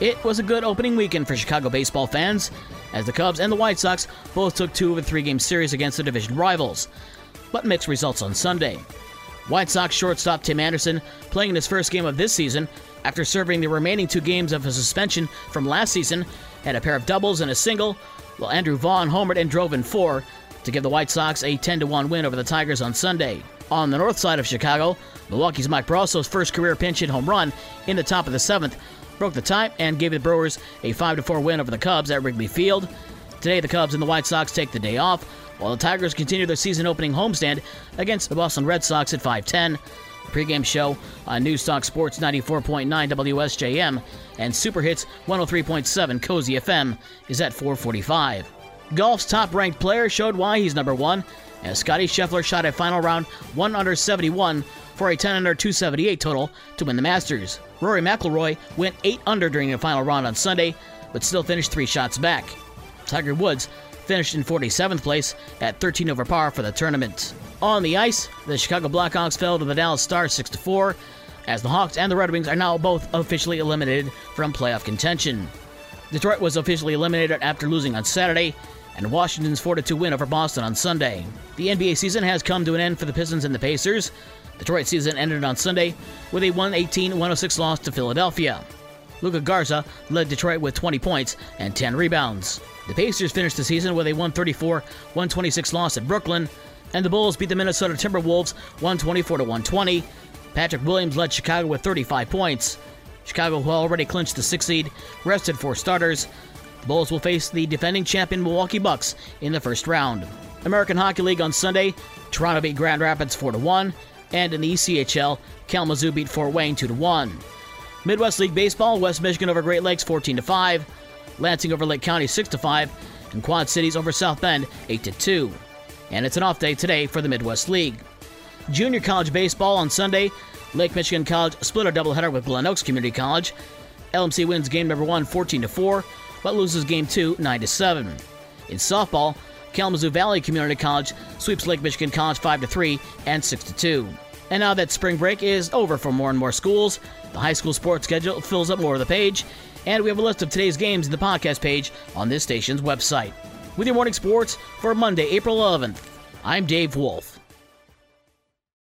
It was a good opening weekend for Chicago baseball fans, as the Cubs and the White Sox both took two of a three game series against their division rivals, but mixed results on Sunday. White Sox shortstop Tim Anderson, playing in his first game of this season after serving the remaining two games of a suspension from last season, had a pair of doubles and a single, while Andrew Vaughn homered and drove in four to give the White Sox a 10 1 win over the Tigers on Sunday. On the north side of Chicago, Milwaukee's Mike Brosseau's first career pinch hit home run in the top of the seventh broke the tie and gave the Brewers a 5 4 win over the Cubs at Wrigley Field. Today, the Cubs and the White Sox take the day off, while the Tigers continue their season opening homestand against the Boston Red Sox at 5:10. Pre-game show on Newstalk Sports 94.9 WSJM and Super Hits 103.7 Cozy FM is at 4:45. Golf's top-ranked player showed why he's number one, as Scottie Scheffler shot a final round 1 under 71 for a 10 under 278 total to win the Masters. Rory McIlroy went 8 under during the final round on Sunday, but still finished three shots back. Tiger Woods finished in 47th place at 13 over par for the tournament. On the ice, the Chicago Blackhawks fell to the Dallas Stars 6 4, as the Hawks and the Red Wings are now both officially eliminated from playoff contention. Detroit was officially eliminated after losing on Saturday, and Washington's 4 2 win over Boston on Sunday. The NBA season has come to an end for the Pistons and the Pacers. Detroit season ended on Sunday with a 118 106 loss to Philadelphia. Luka Garza led Detroit with 20 points and 10 rebounds. The Pacers finished the season with a 134 126 loss at Brooklyn, and the Bulls beat the Minnesota Timberwolves 124 120. Patrick Williams led Chicago with 35 points. Chicago, who already clinched the sixth seed, rested four starters. Bulls will face the defending champion Milwaukee Bucks in the first round. American Hockey League on Sunday, Toronto beat Grand Rapids 4 1, and in the ECHL, Kalamazoo beat Fort Wayne 2 1. Midwest League Baseball, West Michigan over Great Lakes 14 5, Lansing over Lake County 6 5, and Quad Cities over South Bend 8 2. And it's an off day today for the Midwest League. Junior college baseball on Sunday, Lake Michigan College split a doubleheader with Glen Oaks Community College. LMC wins game number 1 14 4, but loses game 2 9 7. In softball, Kalamazoo Valley Community College sweeps Lake Michigan College 5 3 and 6 2. And now that spring break is over for more and more schools, the high school sports schedule fills up more of the page, and we have a list of today's games in the podcast page on this station's website. With your morning sports for Monday, April 11th, I'm Dave Wolf.